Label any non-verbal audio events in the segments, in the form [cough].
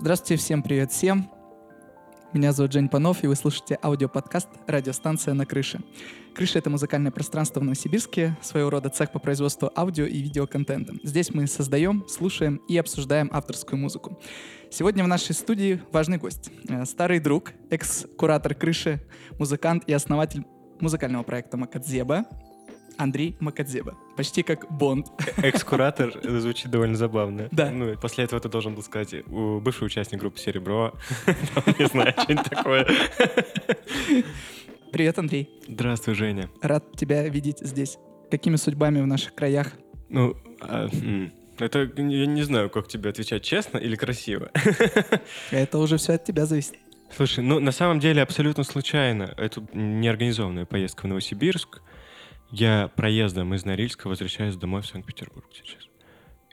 Здравствуйте, всем привет всем. Меня зовут Жень Панов, и вы слушаете аудиоподкаст «Радиостанция на крыше». Крыша — это музыкальное пространство в Новосибирске, своего рода цех по производству аудио и видеоконтента. Здесь мы создаем, слушаем и обсуждаем авторскую музыку. Сегодня в нашей студии важный гость. Э, старый друг, экс-куратор крыши, музыкант и основатель музыкального проекта «Макадзеба», Андрей Макадзеба. Почти как Бонд. Экс-куратор звучит довольно забавно. Да. Ну, после этого ты должен был сказать, у бывший участник группы «Серебро». [laughs] Не знаю, что-нибудь такое. Привет, Андрей. Здравствуй, Женя. Рад тебя видеть здесь. Какими судьбами в наших краях? Ну, а, это я не знаю, как тебе отвечать, честно или красиво. [laughs] Это уже все от тебя зависит. Слушай, ну на самом деле абсолютно случайно. Это неорганизованная поездка в Новосибирск. Я проездом из Норильска возвращаюсь домой в Санкт-Петербург сейчас.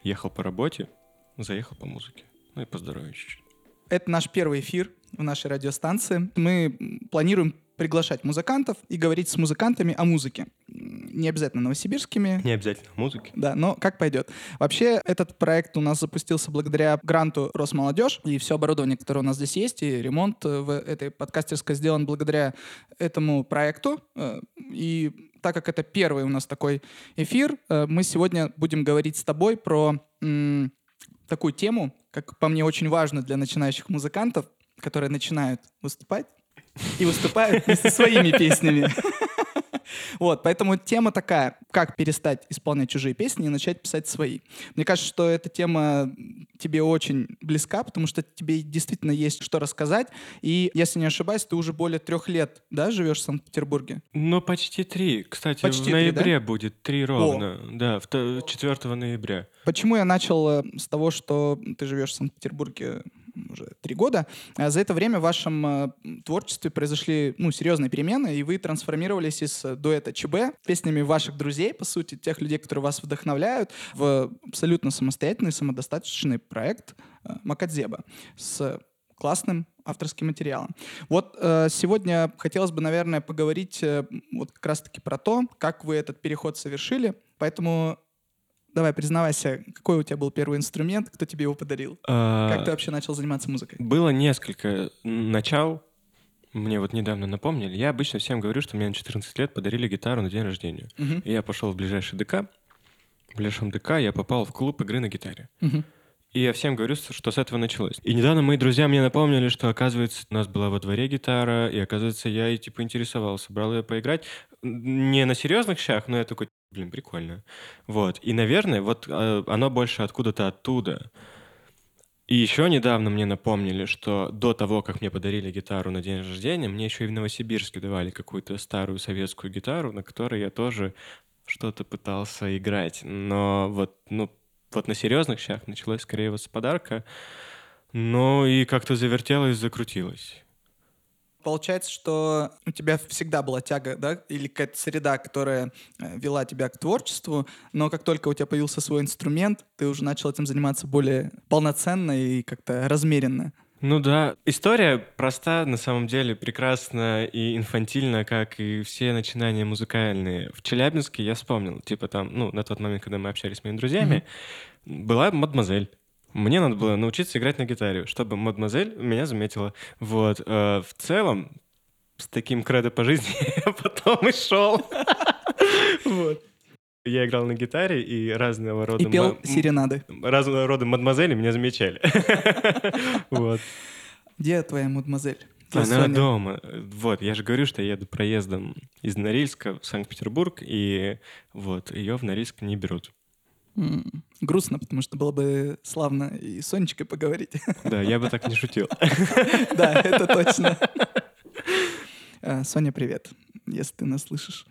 Ехал по работе, заехал по музыке. Ну и по здоровью чуть-чуть. Это наш первый эфир в нашей радиостанции. Мы планируем приглашать музыкантов и говорить с музыкантами о музыке. Не обязательно новосибирскими. Не обязательно музыки. Да, но как пойдет. Вообще, этот проект у нас запустился благодаря гранту Росмолодежь, и все оборудование, которое у нас здесь есть, и ремонт в этой подкастерской сделан благодаря этому проекту. Э, и так как это первый у нас такой эфир, э, мы сегодня будем говорить с тобой про м, такую тему, как по мне очень важно для начинающих музыкантов, которые начинают выступать и выступают вместе своими песнями. [laughs] Вот, поэтому тема такая, как перестать исполнять чужие песни и начать писать свои. Мне кажется, что эта тема тебе очень близка, потому что тебе действительно есть что рассказать. И, если не ошибаюсь, ты уже более трех лет, да, живешь в Санкт-Петербурге? Ну, почти три. Кстати, Почти в три, ноябре да? будет три ровно. Да, в то- 4 ноября. Почему я начал э, с того, что ты живешь в Санкт-Петербурге уже три года? А За это время в вашем э, творчестве произошли ну, серьезные перемены, и вы трансформировались из э, дуэта ЧБ песнями ваших друзей, по сути, тех людей, которые вас вдохновляют, в абсолютно самостоятельный, самодостаточный проект э, Макадзеба с классным авторским материалом. Вот э, сегодня хотелось бы, наверное, поговорить э, вот как раз-таки про то, как вы этот переход совершили. Поэтому давай, признавайся, какой у тебя был первый инструмент, кто тебе его подарил? А, Как ты вообще начал заниматься музыкой? Было несколько начал. Мне вот недавно напомнили. Я обычно всем говорю, что мне на 14 лет подарили гитару на день рождения. Мгм, И я пошел в ближайший ДК. В ближайшем ДК я попал в клуб игры на гитаре. мгм. И я всем говорю, что с этого началось. И недавно мои друзья мне напомнили, что, оказывается, у нас была во дворе гитара, и, оказывается, я и, типа, интересовался, брал ее поиграть. Не на серьезных щах, но я такой, блин, прикольно. Вот. И, наверное, вот э, оно больше откуда-то оттуда. И еще недавно мне напомнили, что до того, как мне подарили гитару на день рождения, мне еще и в Новосибирске давали какую-то старую советскую гитару, на которой я тоже что-то пытался играть. Но вот, ну, вот на серьезных щах началось скорее вот с подарка. Ну и как-то завертелось, закрутилось. Получается, что у тебя всегда была тяга, да, или какая-то среда, которая э, вела тебя к творчеству, но как только у тебя появился свой инструмент, ты уже начал этим заниматься более полноценно и как-то размеренно. Ну да, история проста, на самом деле, прекрасна и инфантильна, как и все начинания музыкальные. В Челябинске я вспомнил, типа там, ну, на тот момент, когда мы общались с моими друзьями, была мадемуазель. Мне надо было научиться играть на гитаре, чтобы мадемуазель меня заметила. Вот. э, в целом, с таким кредо по жизни [laughs] я потом и шел. [laughs] Вот. Я играл на гитаре, и разного рода... И пел серенады. разного рода мадемуазели меня замечали. [laughs] Вот. Где твоя мадемуазель? Она Соня? дома. Вот, я же говорю, что я еду проездом из Норильска в Санкт-Петербург, и вот, ее в Норильск не берут. Грустно, потому что было бы славно и с Сонечкой поговорить. [laughs] Да, я бы так не шутил. [laughs] Да, это точно. [laughs] Э, Соня, привет, если ты нас слышишь.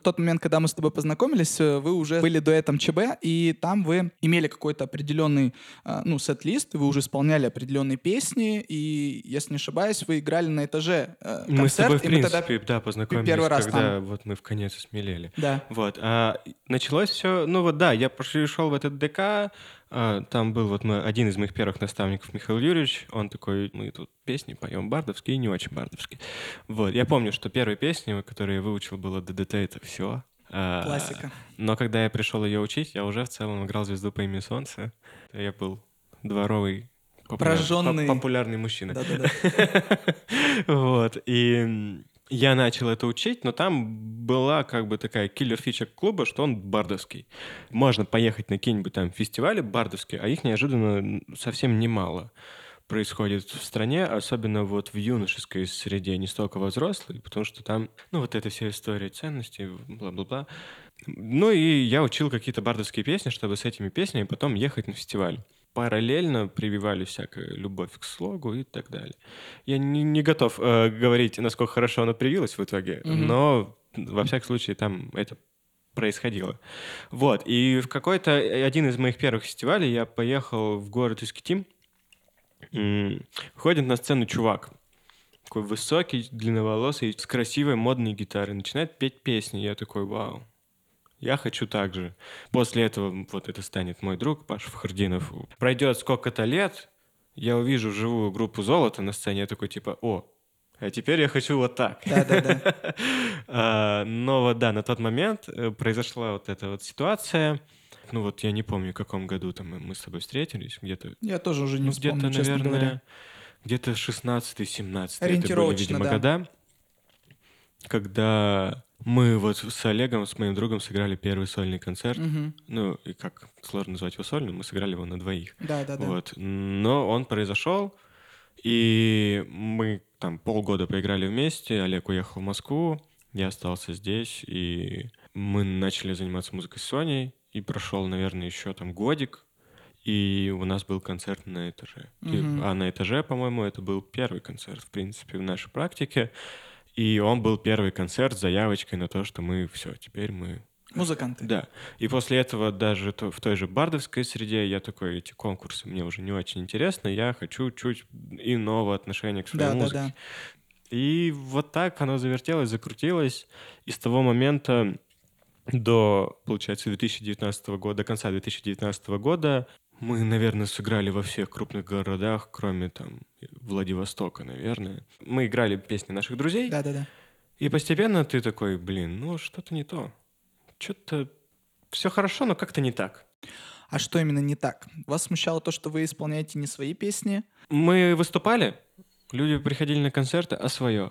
В тот момент, когда мы с тобой познакомились, э, вы уже были дуэтом ЧБ, и там вы имели какой-то определенный, э, ну, сет-лист, вы уже исполняли определенные песни, и, если не ошибаюсь, вы играли на этаже э, Мы с тобой, в концерт, мы тогда... принципе, да, познакомились, первый раз когда вот мы в конец осмелели. Да. Вот, а началось все, ну вот да, я пришел в этот ДК, а, там был вот мой- один из моих первых наставников Михаил Юрьевич, он такой, мы тут песни поем бардовские и не очень бардовские. Вот, я помню, что первые песни, которые я выучил, было ДДТ, это все. Классика. Но когда я пришел ее учить, я уже в целом играл звезду по имени Солнце. Я был дворовый популяр- Прожженный. по- популярный мужчина. Да-да-да. [laughs] Вот. И я начал это учить, но там была как бы такая киллер-фича клуба, что он бардовский. Можно поехать на какие-нибудь там фестивали бардовские, а их неожиданно совсем немало происходит в стране, особенно вот в юношеской среде, не столько во взрослой, потому что там, ну, вот эта вся история ценностей, бла-бла-бла. Ну, и я учил какие-то бардовские песни, чтобы с этими песнями потом ехать на фестиваль. Параллельно прививали всякую любовь к слогу и так далее. Я не, не готов э, говорить, насколько хорошо она привилась в итоге, Мгм. но во всяком случае там это происходило. Вот, и в какой-то э, один из моих первых фестивалей я поехал в город Искитим. М, Ходит на сцену чувак, такой высокий, длинноволосый, с красивой модной гитарой, начинает петь песни. Я такой, вау, я хочу так же. После этого вот это станет мой друг Паша Фахардинов. Пройдет сколько-то лет, я увижу живую группу «Золото» на сцене, я такой типа, о, а теперь я хочу вот так. Да-да-да. [laughs] А, Но вот да, на тот момент э, произошла вот эта вот ситуация. Ну вот я не помню, в каком году там мы с тобой встретились, где-то Я тоже уже не ну, где-то, вспомню, честно наверное, говоря. где-то 16-17 это были, видимо, да. года, когда мы вот с Олегом, с моим другом сыграли первый сольный концерт. Мгм. Ну, и как сложно назвать его сольным, мы сыграли его на двоих. Да-да-да. Вот. Но он произошел, и мы там полгода поиграли вместе. Олег уехал в Москву, я остался здесь, и мы начали заниматься музыкой с Соней, и прошел, наверное, еще там годик, и у нас был концерт на этаже. И- Мгм. а на этаже, по-моему, это был первый концерт, в принципе, в нашей практике. И он был первый концерт с заявочкой на то, что мы все, теперь мы Музыканты. да. И после этого даже то- в той же бардовской среде я такой, эти конкурсы мне уже не очень интересны, я хочу чуть иного отношения к своей музыке. Да-да-да. И вот так оно завертелось, закрутилось. И с того момента до, получается, 2019 года, до конца 2019 года мы, наверное, сыграли во всех крупных городах, кроме там Владивостока, наверное. Мы играли песни наших друзей, Да-да-да. и постепенно ты такой, блин, ну что-то не то. Что-то все хорошо, но как-то не так. А что именно не так? Вас смущало то, что вы исполняете не свои песни? Мы выступали, люди приходили на концерты, а свое.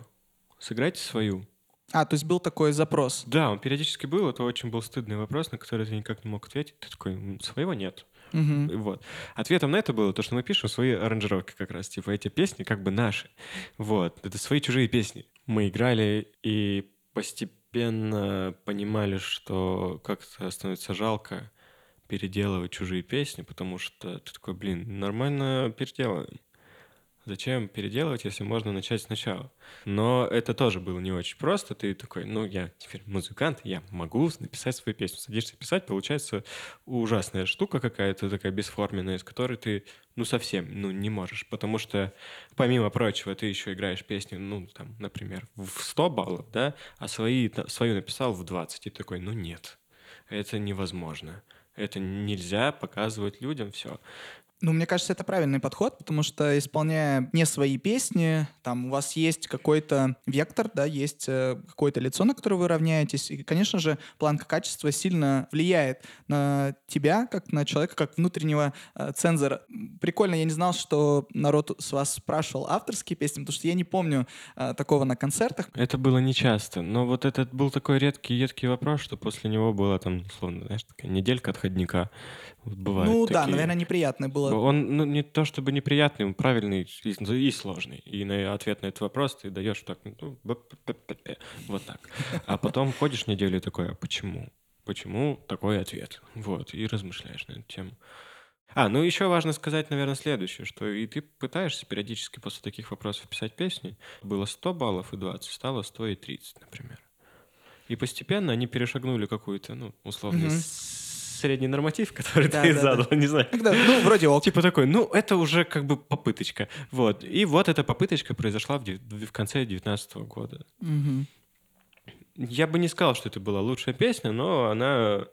Сыграйте свою. А, то есть был такой запрос. Да, он периодически был, это очень был стыдный вопрос, на который ты никак не мог ответить. Ты такой, «М, своего нет. И Вот. Ответом на это было то, что мы пишем свои аранжировки как раз. Типа эти песни как бы наши. Вот. Это свои чужие песни. Мы играли и постепенно понимали, что как-то становится жалко переделывать чужие песни, потому что ты такой, блин, нормально переделаем. Зачем переделывать, если можно начать сначала? Но это тоже было не очень просто. Ты такой, ну, я теперь музыкант, я могу написать свою песню. Садишься писать, получается ужасная штука какая-то такая бесформенная, из которой ты, ну, совсем, ну, не можешь. Потому что, помимо прочего, ты еще играешь песни, ну, там, например, в 100 баллов, да, а свои, свою написал в 20. И такой, ну, нет, это невозможно. Это нельзя показывать людям все. Ну, мне кажется, это правильный подход, потому что, исполняя не свои песни, там у вас есть какой-то вектор, да, есть э, какое-то лицо, на которое вы равняетесь. И, конечно же, планка качества сильно влияет на тебя, как на человека, как внутреннего э, цензора. Прикольно, я не знал, что народ с вас спрашивал авторские песни, потому что я не помню э, такого на концертах. Это было нечасто, но вот этот был такой редкий, едкий вопрос, что после него была там, условно, знаешь, такая неделька отходника. Вот бывает ну да, такие. наверное, неприятно было. Он ну, не то чтобы неприятный, он правильный и, и сложный. И на ответ на этот вопрос ты даешь так, ну, вот так. А потом ходишь неделю и такой, а почему? Почему такой ответ? Вот, и размышляешь на эту тему. А, ну еще важно сказать, наверное, следующее, что и ты пытаешься периодически после таких вопросов писать песни. Было 100 баллов и 20, стало 100 и 30, например. И постепенно они перешагнули какую-то, ну, условный Мгм. Средний норматив, [laughs] который Да, ты да, задал, не знаю. Когда, ну, вроде ок. Типа такой, ну, это уже как бы попыточка. Вот. И вот эта попыточка произошла в, в конце 2019 года. Мгм. Я бы не сказал, что это была лучшая песня, но она,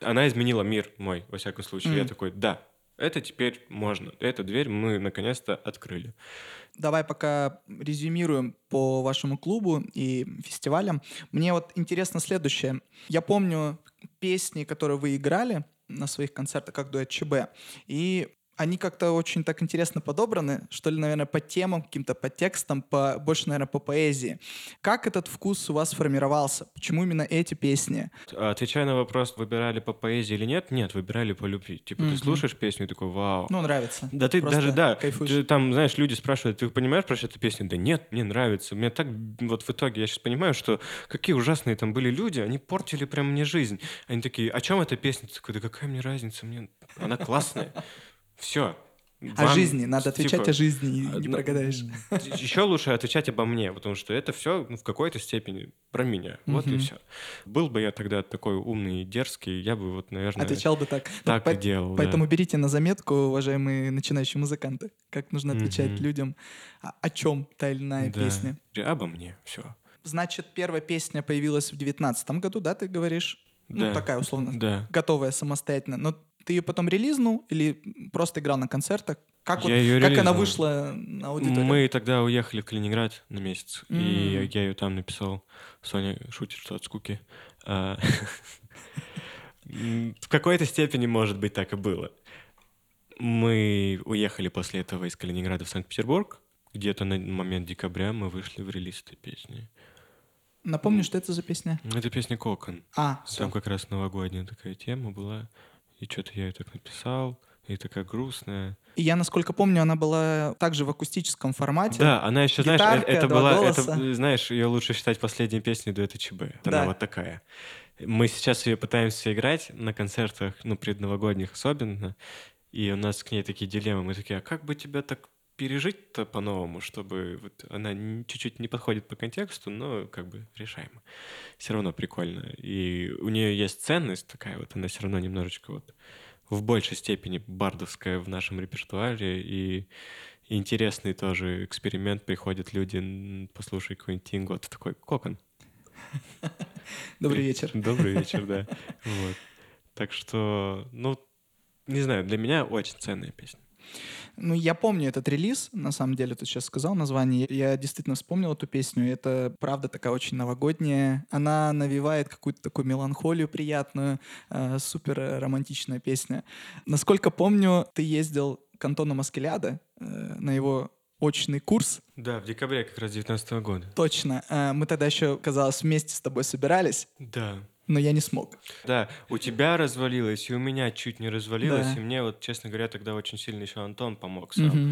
она изменила мир мой, во всяком случае. Я Мгм. такой, да, это теперь можно. Эту дверь мы наконец-то открыли. Давай пока резюмируем по вашему клубу и фестивалям. Мне вот интересно следующее. Я помню песни, которые вы играли на своих концертах как дуэт ЧБ, и они как-то очень так интересно подобраны, что ли, наверное, по темам, каким-то по текстам, по, больше, наверное, по поэзии. Как этот вкус у вас формировался? Почему именно эти песни? Отвечая на вопрос, выбирали по поэзии или нет, нет, выбирали по любви. Типа Мгм. ты слушаешь песню и такой, вау. Ну, нравится. Да ты Просто даже, да, кайфуешь. ты там, знаешь, люди спрашивают, ты понимаешь про эту песню? Да нет, мне нравится. Мне так, вот в итоге я сейчас понимаю, что какие ужасные там были люди, они портили прям мне жизнь. Они такие, о чем эта песня? Ты такой, да какая мне разница, мне она классная. Все. О жизни. Надо отвечать о жизни, и не ну, прогадаешь. [laughs] Еще лучше отвечать обо мне, потому что это все в какой-то степени про меня. Вот и все. Был бы я тогда такой умный и дерзкий, я бы вот, наверное, Отвечал бы так. Ну, так по- и делал. да. Поэтому берите на заметку, уважаемые начинающие музыканты, как нужно отвечать Мгм. людям, о, о чем та или иная Да. песня. Обо мне, все. Значит, первая песня появилась в девятнадцатом году, да, ты говоришь? Ну, Да. такая условно, Да. готовая самостоятельно. Но ты ее потом релизнул или просто играл на концертах? Как, вот, Я её как она вышла на аудиторию? Мы тогда уехали в Калининград на месяц, и М. я ее там написал. Соня шутит, что от скуки. А, [laughs] В какой-то степени, может быть, так и было. Мы уехали после этого из Калининграда в Санкт-Петербург. Где-то на момент декабря мы вышли в релиз этой песни. Напомню, что это за песня? Это песня «Кокон». А. Там как раз новогодняя такая тема была. И что-то я ее так написал. И такая грустная. И я, насколько помню, она была также в акустическом формате. Да, она еще, знаешь, Гитарка, это два была, голоса. это, знаешь, ее лучше считать последней песней дуэта ЧБ. Да. Она вот такая. Мы сейчас ее пытаемся играть на концертах, ну, предновогодних особенно, и у нас к ней такие дилеммы. Мы такие, а как бы тебя так пережить-то по-новому, чтобы вот она чуть-чуть не подходит по контексту, но как бы решаемо. Все равно прикольно. И у нее есть ценность такая вот, она все равно немножечко вот в большей степени бардовская в нашем репертуаре, и интересный тоже эксперимент. Приходят люди, послушай какой-нибудь Тинго, ты такой, кокон. Добрый вечер. Добрый вечер, да. Вот. Так что, ну, не знаю, для меня очень ценная песня. Ну, я помню этот релиз, на самом деле, ты сейчас сказал название. Я действительно вспомнил эту песню. Это, правда, такая очень новогодняя. Она навевает какую-то такую меланхолию приятную. э, супер романтичная песня. Насколько помню, ты ездил к Антону Маскеляда э, на его очный курс. Да, в декабре как раз 19 года. Точно. Э, мы тогда еще, казалось, вместе с тобой собирались, Да. Но я не смог. Да, у тебя развалилось, и у меня чуть не развалилось, Да. и мне вот, честно говоря, тогда очень сильно еще Антон помог сам.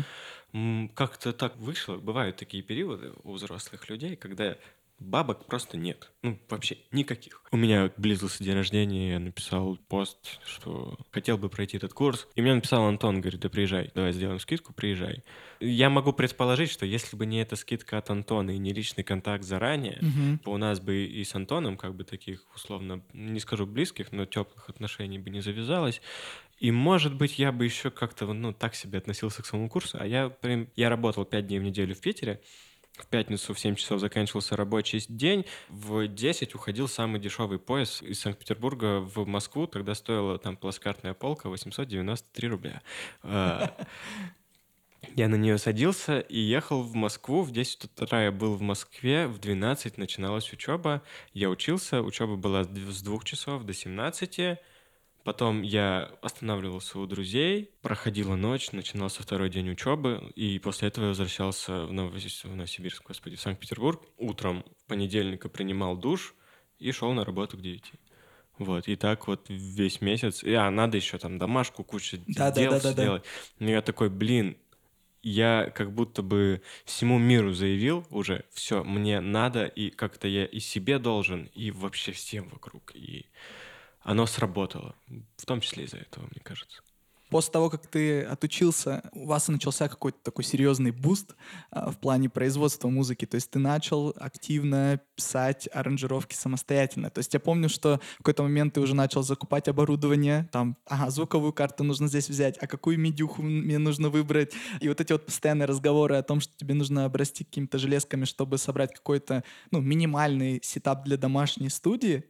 М, Как-то так вышло. Бывают такие периоды у взрослых людей, когда бабок просто нет. Ну, вообще никаких. У меня близился день рождения, я написал пост, что хотел бы пройти этот курс. И мне написал Антон, говорит, да приезжай, давай сделаем скидку, приезжай. Я могу предположить, что если бы не эта скидка от Антона и не личный контакт заранее, Мгм. то у нас бы и с Антоном как бы таких, условно, не скажу близких, но теплых отношений бы не завязалось. И, может быть, я бы еще как-то, ну, так себе относился к своему курсу. А я прям, я работал пять дней в неделю в Питере. В пятницу в 7 часов заканчивался рабочий день. В 10 уходил самый дешевый поезд из Санкт-Петербурга в Москву. Тогда стоила там плацкартная полка 893 рубля. А, Я на нее садился и ехал в Москву. В 10 утра я был в Москве, в 12 начиналась учеба. Я учился, учеба была с дв- с двух часов до 17. Потом я останавливался у друзей, проходила ночь, начинался второй день учебы, и после этого я возвращался в, Новосибирск, в Новосибирск, господи, в Санкт-Петербург. Утром понедельника принимал душ и шел на работу к 9. Вот, и так вот весь месяц. И, а, надо еще там домашку кучу Да, да, дел да, да, да. сделать. Ну, я такой, блин, я как будто бы всему миру заявил уже, все, мне надо, и как-то я и себе должен, и вообще всем вокруг. И оно сработало, в том числе из-за этого, мне кажется. После того, как ты отучился, у вас начался какой-то такой серьезный boost а, в плане производства музыки. То есть ты начал активно писать аранжировки самостоятельно. То есть я помню, что в какой-то момент ты уже начал закупать оборудование. Там, ага, звуковую карту нужно здесь взять, а какую мидюху мне нужно выбрать. И вот эти вот постоянные разговоры о том, что тебе нужно обрасти какими-то железками, чтобы собрать какой-то, ну, минимальный setup для домашней студии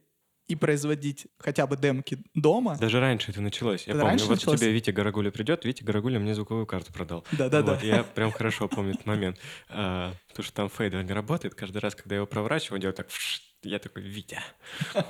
и производить хотя бы демки дома. Даже раньше это началось. Я Это помню, вот началось? к тебе Витя Горогуля придет, Витя Горогуля мне звуковую карту продал. Да-да-да. Вот, я прям хорошо помню этот момент. А, потому что там фейдер не работает. Каждый раз, когда я его проворачиваю, он делает так... Я такой, Витя,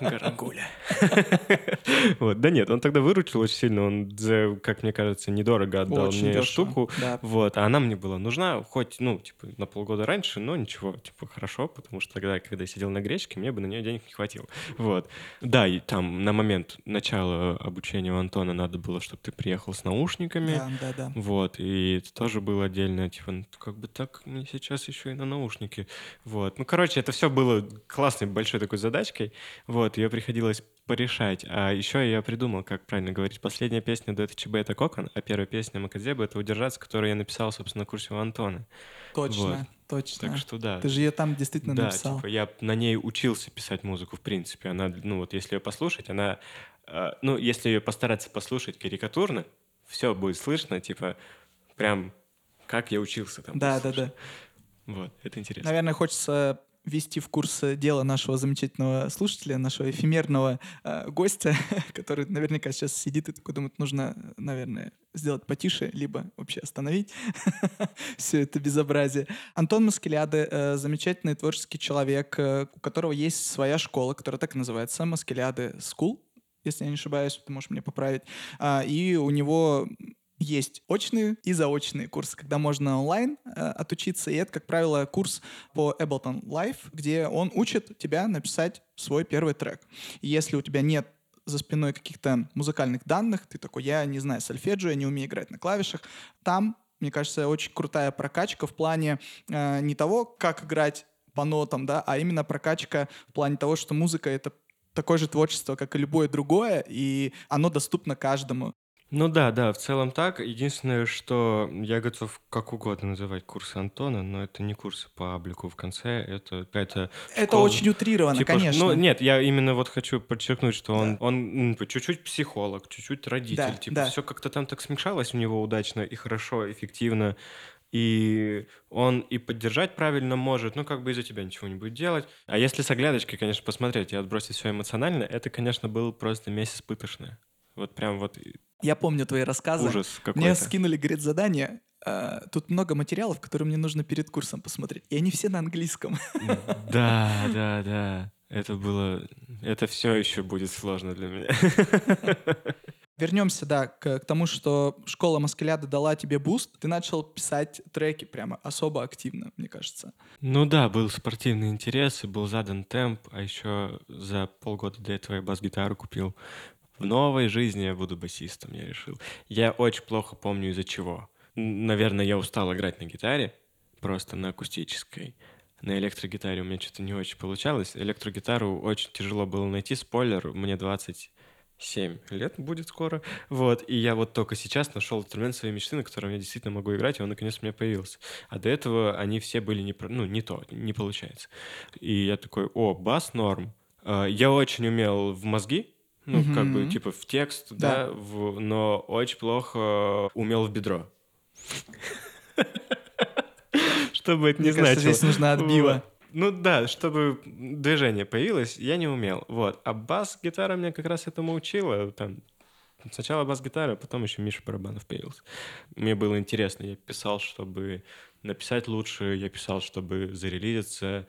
Гарагуля. [laughs] Вот, да нет, он тогда выручил очень сильно, он, за, как мне кажется, недорого отдал Очень мне дешево, штуку, да. вот, а она мне была нужна, хоть, ну, типа, на полгода раньше, но ничего, типа, хорошо, потому что тогда, когда я сидел на гречке, мне бы на нее денег не хватило, вот. Да, и там на момент начала обучения у Антона надо было, чтобы ты приехал с наушниками, Да, да, да. вот, и это тоже было отдельно, типа, ну, как бы так мне сейчас еще и на наушники. Вот. Ну, короче, это все было классной большой такой задачкой. Вот, ее приходилось порешать. А еще я придумал, как правильно говорить. Последняя песня Дуэта ЧБ — это «Кокон», а первая песня Макадзеба — это «Удержаться», которую я написал, собственно, на курсе у Антона. Точно, Вот. точно. Так что да. Ты же ее там действительно да, написал. типа я на ней учился писать музыку, в принципе. Она, ну вот если ее послушать, она, э, ну если ее постараться послушать карикатурно, все будет слышно, типа прям как я учился там. Да, да, да. Вот, это интересно. Наверное, хочется ввести в курс э, дела нашего замечательного слушателя, нашего эфемерного э, гостя, [laughs] который наверняка сейчас сидит и такой думает, нужно, э, наверное, сделать потише, либо вообще остановить [laughs] все это безобразие. Антон Маскеляды э, замечательный творческий человек, э, у которого есть своя школа, которая так и называется, Маскеляды School, если я не ошибаюсь, ты можешь меня поправить. А, и у него есть очные и заочные курсы, когда можно онлайн э, отучиться. И это, как правило, курс по Ableton Live, где он учит тебя написать свой первый трек. И если у тебя нет за спиной каких-то музыкальных данных, ты такой, я не знаю сольфеджио, я не умею играть на клавишах, там, мне кажется, очень крутая прокачка в плане э, не того, как играть по нотам, да, а именно прокачка в плане того, что музыка — это такое же творчество, как и любое другое, и оно доступно каждому. Ну да, да, в целом так. Единственное, что я готов как угодно называть курсы Антона, но это не курсы по облику в конце, это какая-то Это школа. очень утрировано, Типа, конечно. Ну, нет, я именно вот хочу подчеркнуть, что он, он м, чуть-чуть психолог, чуть-чуть родитель. Да, типа, да. все как-то там так смешалось у него удачно и хорошо, эффективно. И он и поддержать правильно может, ну, как бы из-за тебя ничего не будет делать. А если с оглядочкой, конечно, посмотреть и отбросить все эмоционально, это, конечно, был просто месяц пытошный. Вот прям вот Я помню твои рассказы. ужас какой-то. Мне скинули, говорит, задание. э, Тут много материалов, которые мне нужно перед курсом посмотреть. И они все на английском. [laughs] Да, да, да. Это было... Это все еще будет сложно для меня. [laughs] Вернемся, да, к, к тому, что школа Маскеляда дала тебе boost. Ты начал писать треки прямо особо активно, мне кажется. Ну да, был спортивный интерес, и был задан темп, а еще за полгода до этого я бас-гитару купил. В новой жизни я буду басистом, я решил. Я очень плохо помню из-за чего. Наверное, я устал играть на гитаре, просто на акустической. На электрогитаре у меня что-то не очень получалось. Электрогитару очень тяжело было найти. Спойлер, мне 27 лет будет скоро. Вот, и я вот только сейчас нашел инструмент своей мечты, на котором я действительно могу играть, и он наконец у меня появился. А до этого они все были не, ну, не то, не получается. И я такой, о, бас норм. А, Я очень умел в мозги, ну, как бы, типа, в текст, Да. да, в- но очень плохо умел в бедро. [laughs] Что бы это кажется, значило. здесь нужна отбива. Ну да, чтобы движение появилось, я не умел. Вот. А бас-гитара меня как раз этому учила. Там, сначала бас-гитара, потом еще Миша Барабанов появился. Мне было интересно. Я писал, чтобы написать лучше, я писал, чтобы зарелизиться,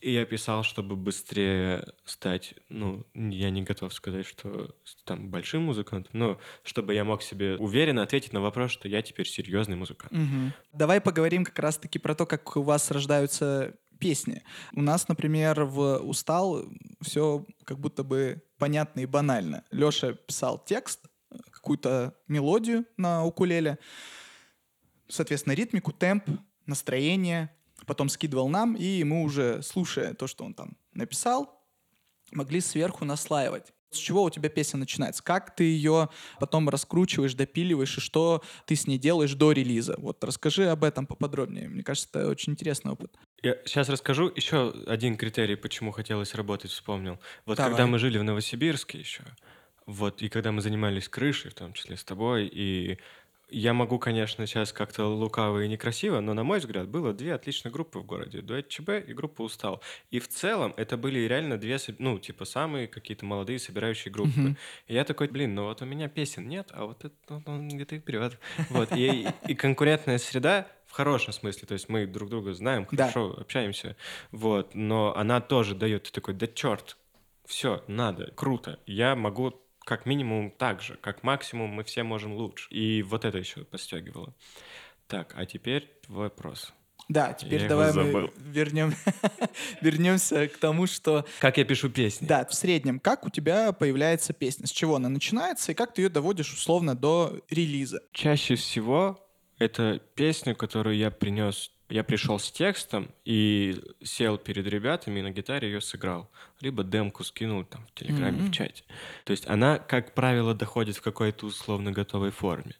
и я писал, чтобы быстрее стать, ну, я не готов сказать, что там большим музыкантом, но чтобы я мог себе уверенно ответить на вопрос, что я теперь серьезный музыкант. Мгм. Давай поговорим как раз-таки про то, как у вас рождаются песни. У нас, например, в «Устал» все как будто бы понятно и банально. Леша писал текст, какую-то мелодию на укулеле, соответственно, ритмику, темп, настроение, потом скидывал нам, и мы уже, слушая то, что он там написал, могли сверху наслаивать. С чего у тебя песня начинается? Как ты ее потом раскручиваешь, допиливаешь, и что ты с ней делаешь до релиза? Вот расскажи об этом поподробнее. Мне кажется, это очень интересный опыт. Я сейчас расскажу еще один критерий, почему хотелось работать, вспомнил. Вот Давай. когда мы жили в Новосибирске еще, вот, и когда мы занимались крышей, в том числе с тобой, и я могу, конечно, сейчас как-то лукаво и некрасиво, но, на мой взгляд, было две отличные группы в городе. Дуэт ЧБ и группа Устал. И в целом это были реально две, ну, типа, самые какие-то молодые собирающие группы. Мгм. И я такой, блин, ну вот у меня песен нет, а вот это он где-то вперед. Вот. И, и конкурентная среда, в хорошем смысле, то есть мы друг друга знаем, Да. хорошо общаемся, вот, но она тоже дает, ты такой, да черт, все, надо, круто, я могу как минимум так же, как максимум мы все можем лучше. И вот это еще подстегивало. Так, а теперь вопрос. Да, теперь Я давай мы вернем, вернемся [laughs] к тому, что Как я пишу песни? да, в среднем, как у тебя появляется песня, с чего она начинается и как ты ее доводишь условно до релиза. Чаще всего это песня, которую я принес. Я пришел с текстом и сел перед ребятами и на гитаре ее сыграл. Либо демку скинул там в Телеграме, Мгм. в чате. То есть она, как правило, доходит в какой-то условно готовой форме.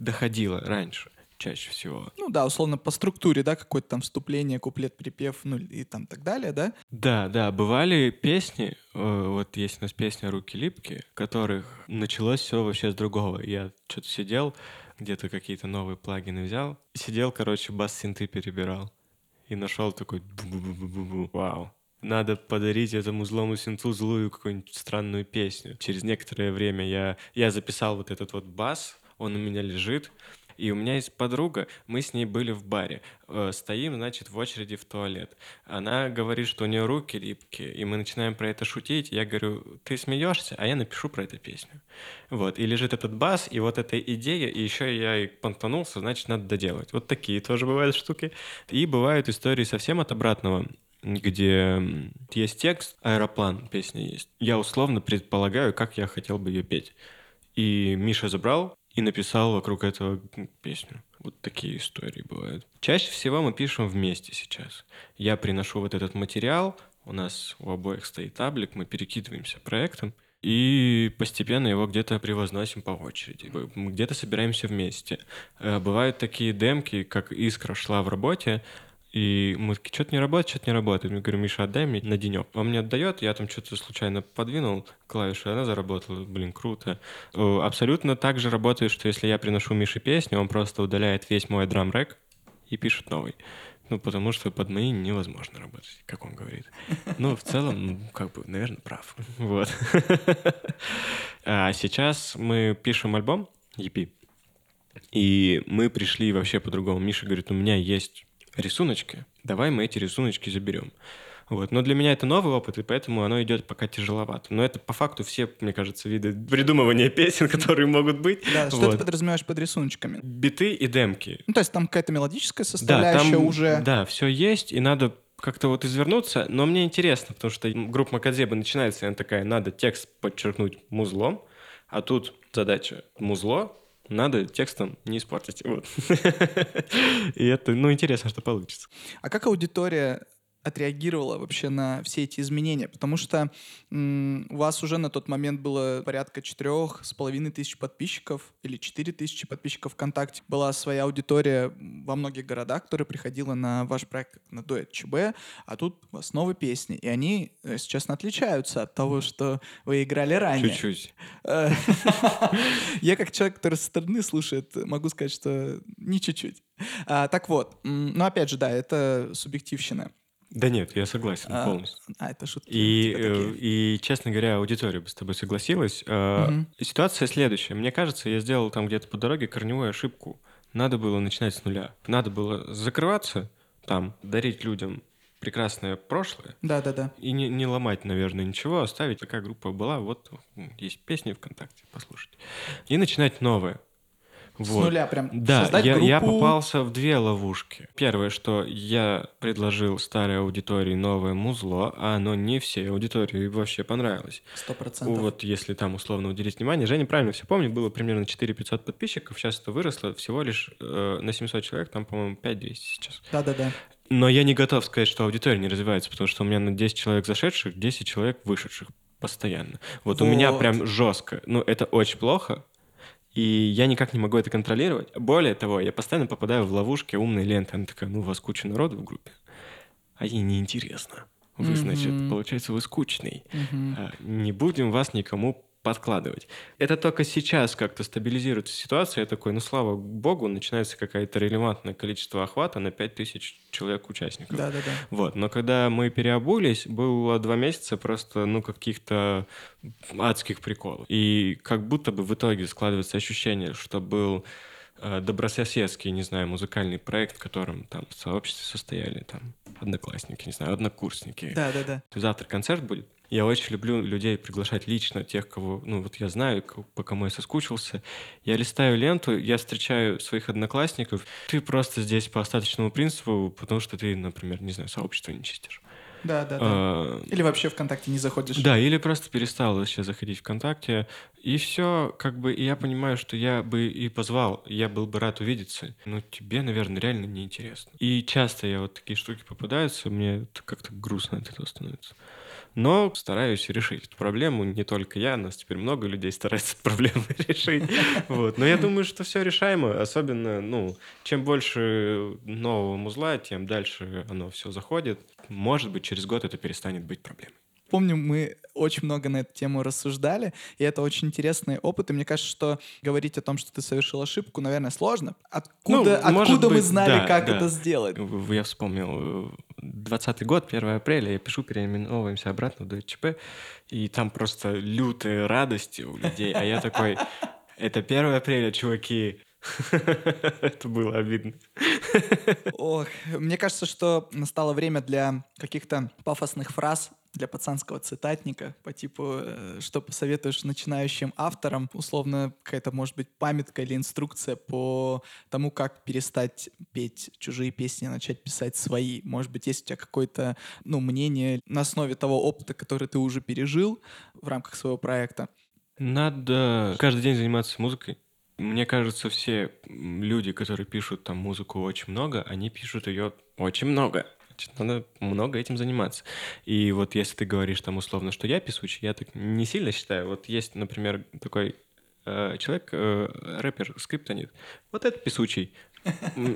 Доходила раньше, чаще всего. Ну да, условно по структуре, да, какое-то там вступление, куплет, припев, ну и там так далее, да? Да, да, бывали песни, э, вот есть у нас песня «Руки липкие», которых началось все вообще с другого. Я что-то сидел, где-то какие-то новые плагины взял, сидел, короче, бас-синты перебирал и нашел такой бу-бу-бу-бу-бу. вау. Надо подарить этому злому синту злую какую-нибудь странную песню. Через некоторое время я, я записал вот этот вот бас, он у меня лежит, и у меня есть подруга, мы с ней были в баре. Э, стоим, значит, в очереди в туалет. Она говорит, что у нее руки липкие, и мы начинаем про это шутить. Я говорю, ты смеешься, а я напишу про эту песню. Вот, и лежит этот бас, и вот эта идея, и еще я и понтанулся, значит, надо доделать. Вот такие тоже бывают штуки. И бывают истории совсем от обратного где есть текст, аэроплан песня есть. Я условно предполагаю, как я хотел бы ее петь. И Миша забрал и написал вокруг этого песню. Вот такие истории бывают. Чаще всего мы пишем вместе сейчас. Я приношу вот этот материал, у нас у обоих стоит таблик, мы перекидываемся проектом, и постепенно его где-то превозносим по очереди. Мы Где-то собираемся вместе. Э, Бывают такие демки, как «Искра» шла в работе, и мы такие, что-то не работает, что-то не работает. Я говорю, Миша, отдай мне на денек. Он мне отдает, я там что-то случайно подвинул клавишу, и она заработала. Блин, круто. Э, Абсолютно так же работает, что если я приношу Мише песню, он просто удаляет весь мой драм-рек и пишет новый. Ну, потому что под мои невозможно работать, как он говорит. [laughs] Ну, в целом, ну, как бы, наверное, прав. [laughs] Вот. А сейчас мы пишем альбом EP, и мы пришли вообще по-другому. Миша говорит, у меня есть рисуночки, давай мы эти рисуночки заберем. Вот. Но для меня это новый опыт, и поэтому оно идет пока тяжеловато. Но это по факту все, мне кажется, виды придумывания песен, [laughs] которые могут быть. Да, что Вот. ты подразумеваешь под рисуночками? Биты и демки. Ну, то есть там какая-то мелодическая Да, составляющая там, уже. да, все есть, и надо как-то вот извернуться, но мне интересно, потому что группа Макадзеба начинается, и она такая, надо текст подчеркнуть музлом, а тут задача музло, надо текстом не испортить. Вот. [laughs] И это, ну, интересно, что получится. А как аудитория отреагировала вообще на все эти изменения? Потому что у вас уже на тот момент было порядка четырех с половиной тысяч подписчиков или четыре тысячи подписчиков ВКонтакте. Была своя аудитория во многих городах, которая приходила на ваш проект на дуэт ЧБ, а тут у вас новые песни. И они, э, если честно, отличаются от того, что вы играли ранее. Чуть-чуть. Э, [laughs] Я как человек, который со стороны слушает, могу сказать, что не чуть-чуть. А, Так вот, м, ну опять же, да, это субъективщина. Да нет, я согласен А, полностью. А, это шутки. И, такие. э, и, честно говоря, аудитория бы с тобой согласилась. Мгм. Ситуация следующая. Мне кажется, я сделал там где-то по дороге корневую ошибку. Надо было начинать с нуля. Надо было закрываться там, дарить людям прекрасное прошлое Да-да-да. и не, не ломать, наверное, ничего, оставить. Такая группа была, вот есть песни ВКонтакте, послушать. И начинать новое. С Вот. нуля прям Да, создать я, я группу. попался в две ловушки. Первое, что я предложил старой аудитории новое музло, а оно не всей аудитории вообще понравилось. Сто процентов. Вот если там условно уделить внимание. Женя правильно все помнит, было примерно 4-500 подписчиков, сейчас это выросло всего лишь э, на 700 человек, там, по-моему, 5200 сейчас. Да-да-да. Но я не готов сказать, что аудитория не развивается, потому что у меня на 10 человек зашедших, 10 человек вышедших постоянно. Вот, у меня Вот. прям жестко. Ну, это очень плохо, и я никак не могу это контролировать. Более того, я постоянно попадаю в ловушки умной ленты. Она такая, ну, у вас куча народу в группе, а ей неинтересно. Вы, значит, Мгм. получается, вы скучный. А, Не будем вас никому подкладывать. Это только сейчас как-то стабилизируется ситуация. Я такой, ну, слава богу, начинается какое-то релевантное количество охвата на 5000 человек-участников. Да-да-да. Вот, но когда мы переобулись, было два месяца просто, ну, каких-то адских приколов. И как будто бы в итоге складывается ощущение, что был добрососедский, не знаю, музыкальный проект, в котором там в сообществе состояли там одноклассники, не знаю, однокурсники. Да, да, да. Завтра концерт будет. Я очень люблю людей приглашать лично, тех, кого, ну, вот я знаю, по кому я соскучился. Я листаю ленту, я встречаю своих одноклассников. Ты просто здесь по остаточному принципу, потому что ты, например, не знаю, сообщество не чистишь. Да, да, да. А, или вообще ВКонтакте не заходишь. Да, или просто перестал вообще заходить ВКонтакте. И все, как бы, и я понимаю, что я бы и позвал, я был бы рад увидеться. Но тебе, наверное, реально неинтересно. И часто я вот такие штуки попадаются, мне как-то грустно от этого становится. Но стараюсь решить эту проблему. Не только я, нас теперь много людей старается [laughs] проблему решить. [laughs] Вот. Но я думаю, что все решаемо. Особенно, ну, чем больше нового музла, тем дальше оно все заходит. Может быть, через год это перестанет быть проблемой. Помню, мы очень много на эту тему рассуждали, и это очень интересный опыт. И мне кажется, что говорить о том, что ты совершил ошибку, наверное, сложно. Откуда, ну, откуда мы быть, знали, да, как да. это сделать? Я вспомнил, 20 год, 1 апреля, я пишу, переименовываемся обратно в ДЧП, и там просто лютые радости у людей, а я такой, это 1 апреля, чуваки, [laughs] Это было обидно. Ох, мне кажется, что настало время для каких-то пафосных фраз, для пацанского цитатника по типу, э, что посоветуешь начинающим авторам, условно какая-то, может быть, памятка или инструкция по тому, как перестать петь чужие песни, начать писать свои. Может быть, есть у тебя какое-то, ну, мнение на основе того опыта, который ты уже пережил в рамках своего проекта? Надо каждый день заниматься музыкой. Мне кажется, все люди, которые пишут там музыку очень много, они пишут ее очень много. Значит, надо много этим заниматься. И вот если ты говоришь там условно, что я писучий, я так не сильно считаю. Вот есть, например, такой э, человек, э, рэпер, скриптонит. Вот это писучий.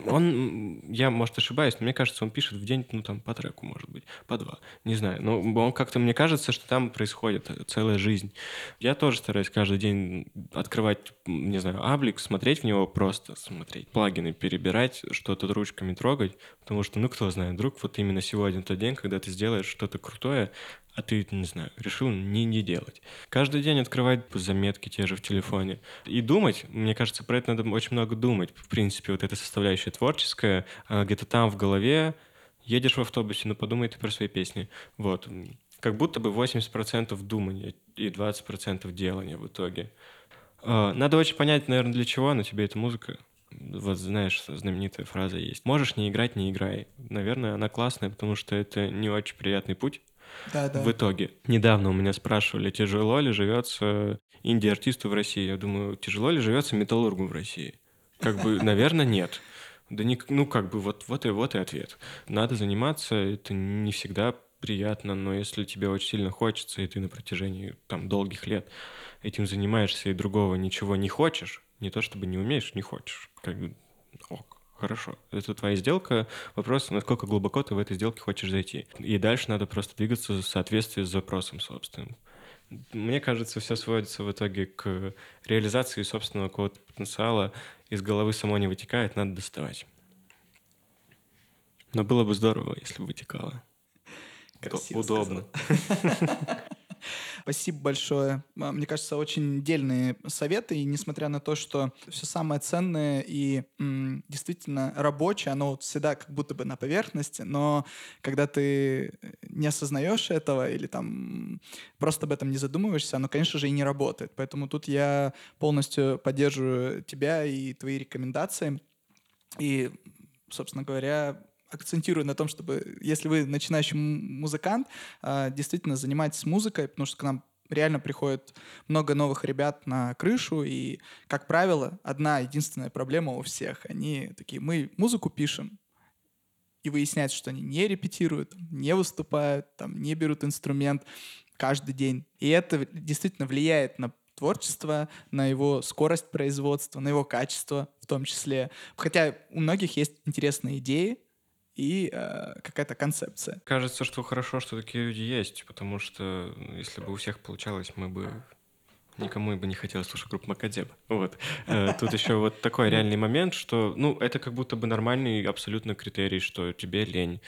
Он, я, может, ошибаюсь, но мне кажется, он пишет в день, ну, там, по треку, может быть, по два, не знаю. Но он как-то, мне кажется, что там происходит целая жизнь. Я тоже стараюсь каждый день открывать, не знаю, аблик, смотреть в него просто, смотреть, плагины перебирать, что-то ручками трогать, потому что, ну, кто знает, вдруг вот именно сегодня тот день, когда ты сделаешь что-то крутое, а ты, не знаю, решил не, не делать. Каждый день открывать заметки те же в телефоне. И думать, мне кажется, про это надо очень много думать. В принципе, вот эта составляющая творческая, где-то там в голове, едешь в автобусе, ну подумай ты про свои песни. Вот. Как будто бы 80% думания и 20% делания в итоге. А, надо очень понять, наверное, для чего на тебе эта музыка. Вот знаешь, знаменитая фраза есть. Можешь не играть, не играй. Наверное, она классная, потому что это не очень приятный путь да, да. в итоге. Недавно у меня спрашивали, тяжело ли живется инди-артисту в России. Я думаю, тяжело ли живется металлургу в России? Как бы, [laughs] наверное, нет. Да не, ну, как бы, вот, вот, и, вот и ответ. Надо заниматься, это не всегда приятно, но если тебе очень сильно хочется, и ты на протяжении там долгих лет этим занимаешься, и другого ничего не хочешь, не то чтобы не умеешь, не хочешь, как бы. Хорошо. Это твоя сделка. Вопрос, насколько глубоко ты в этой сделке хочешь зайти. И дальше надо просто двигаться в соответствии с запросом собственным. Мне кажется, все сводится в итоге к реализации собственного какого-то потенциала. Из головы само не вытекает, надо доставать. Но было бы здорово, если бы вытекало. Красиво Удобно. [laughs] Спасибо большое. Мне кажется, очень дельные советы, и несмотря на то, что все самое ценное и м, действительно рабочее, оно вот всегда как будто бы на поверхности, но когда ты не осознаешь этого или там просто об этом не задумываешься, оно, конечно же, и не работает. Поэтому тут я полностью поддерживаю тебя и твои рекомендации. И, собственно говоря, акцентирую на том, чтобы, если вы начинающий музыкант, а, действительно занимайтесь музыкой, потому что к нам реально приходит много новых ребят на крышу, и, как правило, одна единственная проблема у всех. Они такие, мы музыку пишем, и выясняется, что они не репетируют, не выступают, там, не берут инструмент каждый день. И это действительно влияет на творчество, на его скорость производства, на его качество в том числе. Хотя у многих есть интересные идеи, и э, какая-то концепция. Кажется, что хорошо, что такие люди есть, потому что ну, если бы у всех получалось, мы бы никому бы не хотелось слушать группу Макадеб. Вот. Э, тут еще вот такой реальный момент, что, ну, это как будто бы нормальный абсолютно критерий, что тебе лень.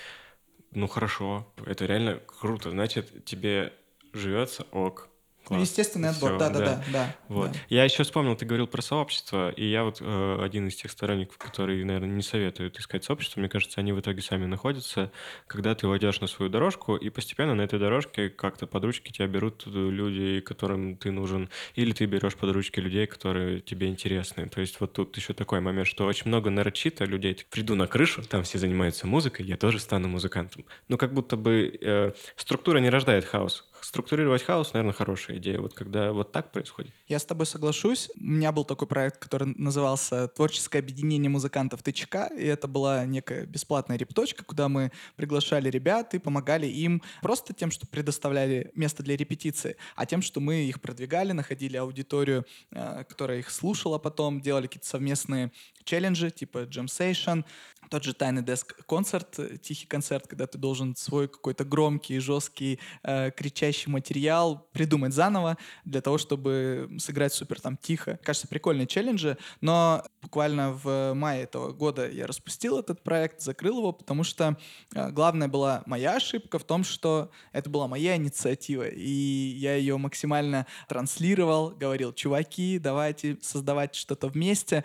Ну, хорошо, это реально круто. Значит, тебе живется ок, Класс. Естественный отбор, Всё, да-да-да. да, Вот. да. Я еще вспомнил, ты говорил про сообщество, и я вот э, один из тех сторонников, которые, наверное, не советуют искать сообщество. Мне кажется, они в итоге сами находятся, когда ты войдешь на свою дорожку, и постепенно на этой дорожке как-то под ручки тебя берут люди, которым ты нужен, или ты берешь под ручки людей, которые тебе интересны. То есть вот тут еще такой момент, что очень много нарочито людей. Приду на крышу, там все занимаются музыкой, я тоже стану музыкантом. Ну, как будто бы э, структура не рождает хаос структурировать хаос, наверное, хорошая идея. Вот когда вот так происходит. Я с тобой соглашусь. У меня был такой проект, который назывался «Творческое объединение музыкантов ТЧК», и это была некая бесплатная репточка, куда мы приглашали ребят и помогали им просто тем, что предоставляли место для репетиции, а тем, что мы их продвигали, находили аудиторию, э, которая их слушала потом, делали какие-то совместные челленджи, типа Jam Session, тот же Тайный Деск концерт, э, тихий концерт, когда ты должен свой какой-то громкий, жесткий, э, кричащий материал придумать заново для того, чтобы сыграть супер там тихо. Кажется, прикольные челленджи, но буквально в мае этого года я распустил этот проект, закрыл его, потому что э, главная была моя ошибка в том, что это была моя инициатива, и я ее максимально транслировал, говорил, чуваки, давайте создавать что-то вместе,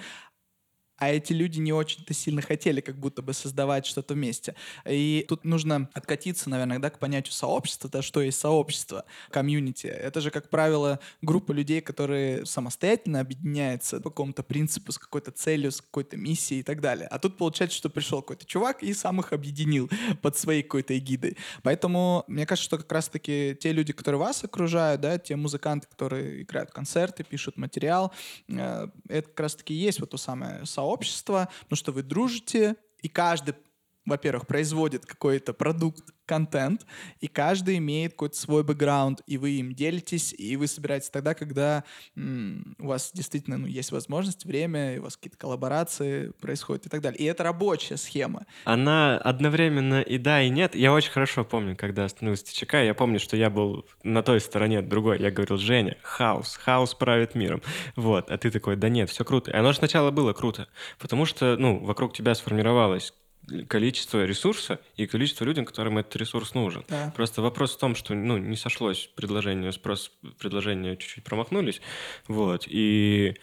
а эти люди не очень-то сильно хотели как будто бы создавать что-то вместе. И тут нужно откатиться, наверное, да, к понятию сообщества, да, что есть сообщество, комьюнити. Это же, как правило, группа людей, которые самостоятельно объединяются по какому-то принципу, с какой-то целью, с какой-то миссией и так далее. А тут получается, что пришел какой-то чувак и сам их объединил [laughs] под своей какой-то эгидой. Поэтому мне кажется, что как раз-таки те люди, которые вас окружают, да, те музыканты, которые играют концерты, пишут материал, э, это как раз-таки есть вот то самое сообщество, сообщество, потому что вы дружите, и каждый, во-первых, производит какой-то продукт, контент, и каждый имеет какой-то свой бэкграунд, и вы им делитесь, и вы собираетесь тогда, когда м, у вас действительно ну, есть возможность, время, и у вас какие-то коллаборации происходят и так далее. И это рабочая схема. Она одновременно и да, и нет. Я очень хорошо помню, когда остановился ТЧК, я помню, что я был на той стороне другой. Я говорил, Женя, хаос, хаос правит миром. Вот, а ты такой, да нет, все круто. И оно же сначала было круто, потому что, ну, вокруг тебя сформировалось количество ресурса и количество людей, которым этот ресурс нужен. Да. Просто вопрос в том, что ну, не сошлось предложение, спрос, предложения чуть-чуть промахнулись. Вот. И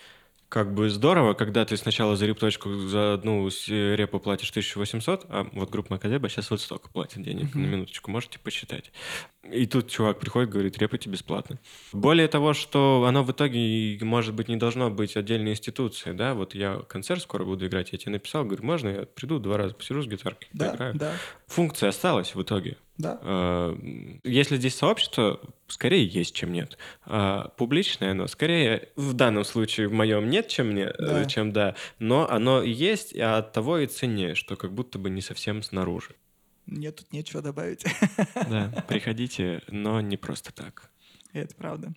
как бы здорово, когда ты сначала за репточку за одну репу платишь 1800, а вот группа Макадеба сейчас вот столько платит денег, mm-hmm. на минуточку, можете посчитать. И тут чувак приходит, говорит, репайте бесплатно. Более того, что оно в итоге, может быть, не должно быть отдельной институцией, да, вот я концерт скоро буду играть, я тебе написал, говорю, можно я приду два раза посижу с гитаркой, да, поиграю? Да. Функция осталась в итоге. Да. А, если здесь сообщество, скорее есть, чем нет. А публичное оно, скорее, в данном случае в моем нет, чем, не, да. чем да, но оно есть, а от того и ценнее, что как будто бы не совсем снаружи. Мне тут нечего добавить. Да, [laughs] приходите, но не просто так. Это правда.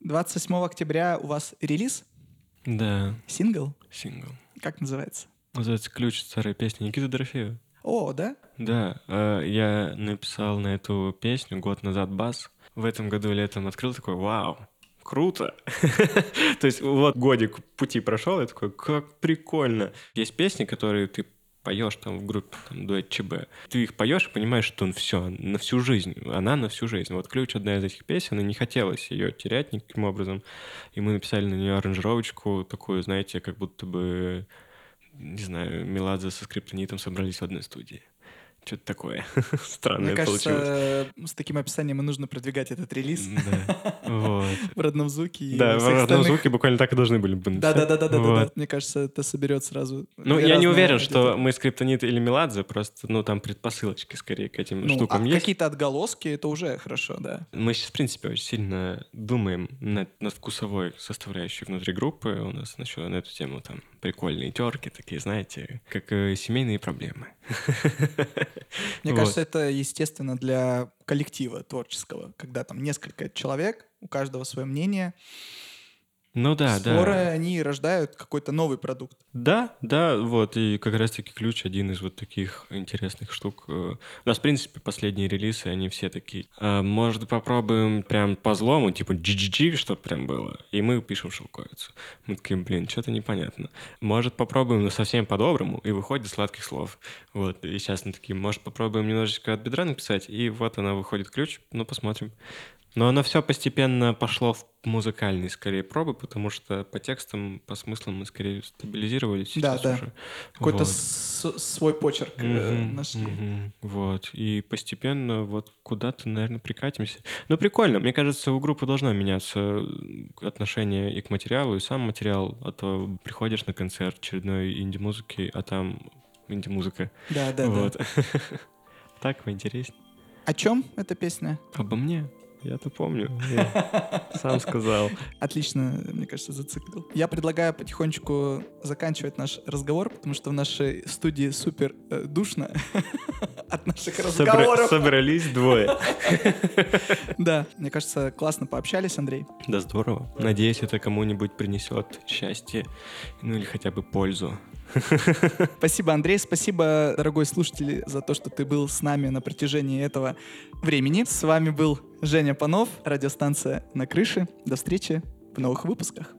28 октября у вас релиз? Да. Сингл? Сингл. Как называется? Называется «Ключ старой песни» Никиты Дорофеева. О, да? Да, э, я написал на эту песню год назад бас. В этом году летом открыл такой, вау, круто. [laughs] То есть вот годик пути прошел, я такой, как прикольно. Есть песни, которые ты поешь там в группе там, дуэт ЧБ, ты их поешь и понимаешь, что он все, на всю жизнь, она на всю жизнь. Вот «Ключ» — одна из этих песен, и не хотелось ее терять никаким образом. И мы написали на нее аранжировочку такую, знаете, как будто бы не знаю, Меладзе со скриптонитом собрались в одной студии. Что-то такое [laughs] странное Мне кажется, получилось. с таким описанием и нужно продвигать этот релиз. Да, [laughs] вот. В родном звуке. Да, в родном звуке буквально так и должны были бы Да, да, да, да, да, Мне кажется, это соберет сразу. Ну, я не уверен, что мы скриптонит или Меладзе, просто, ну, там предпосылочки скорее к этим ну, штукам а есть. Какие-то отголоски, это уже хорошо, да. Мы сейчас, в принципе, очень сильно думаем над, над вкусовой составляющей внутри группы. У нас еще на эту тему там прикольные терки такие, знаете, как э, семейные проблемы. [laughs] Мне вот. кажется, это естественно для коллектива творческого, когда там несколько человек, у каждого свое мнение, ну да, Споры, да. они рождают какой-то новый продукт. Да, да, вот, и как раз-таки ключ один из вот таких интересных штук. У нас, в принципе, последние релизы, они все такие. А, может, попробуем прям по злому, типа GGG, чтобы прям было, и мы пишем шелковицу. Мы такие, блин, что-то непонятно. Может, попробуем, но совсем по-доброму, и выходит сладких слов. Вот, и сейчас мы такие, может, попробуем немножечко от бедра написать, и вот она выходит ключ, ну, посмотрим. Но оно все постепенно пошло в музыкальные, скорее, пробы, потому что по текстам, по смыслам мы скорее стабилизировались сейчас да, да. уже. Какой-то Вот. свой почерк Мгм, нашли. мгм. Вот. И постепенно вот куда-то, наверное, прикатимся. Ну, прикольно. Мне кажется, у группы должно меняться э, отношение и к материалу, и сам материал. А то приходишь на концерт очередной инди-музыки, а там инди-музыка. Да, да, да. вот. [laughs] Так поинтереснее. О чем эта песня? Обо мне. Я-то помню. Я Сам сказал. Отлично, мне кажется, зациклил. Я предлагаю потихонечку заканчивать наш разговор, потому что в нашей студии супер э, душно [laughs] от наших разговоров. Собрались двое. [laughs] Да, мне кажется, классно пообщались, Андрей. Да здорово. Надеюсь, это кому-нибудь принесет счастье, ну или хотя бы пользу. [laughs] Спасибо, Андрей. Спасибо, дорогой слушатель, за то, что ты был с нами на протяжении этого времени. С вами был Женя Панов, радиостанция «На крыше». До встречи в новых выпусках.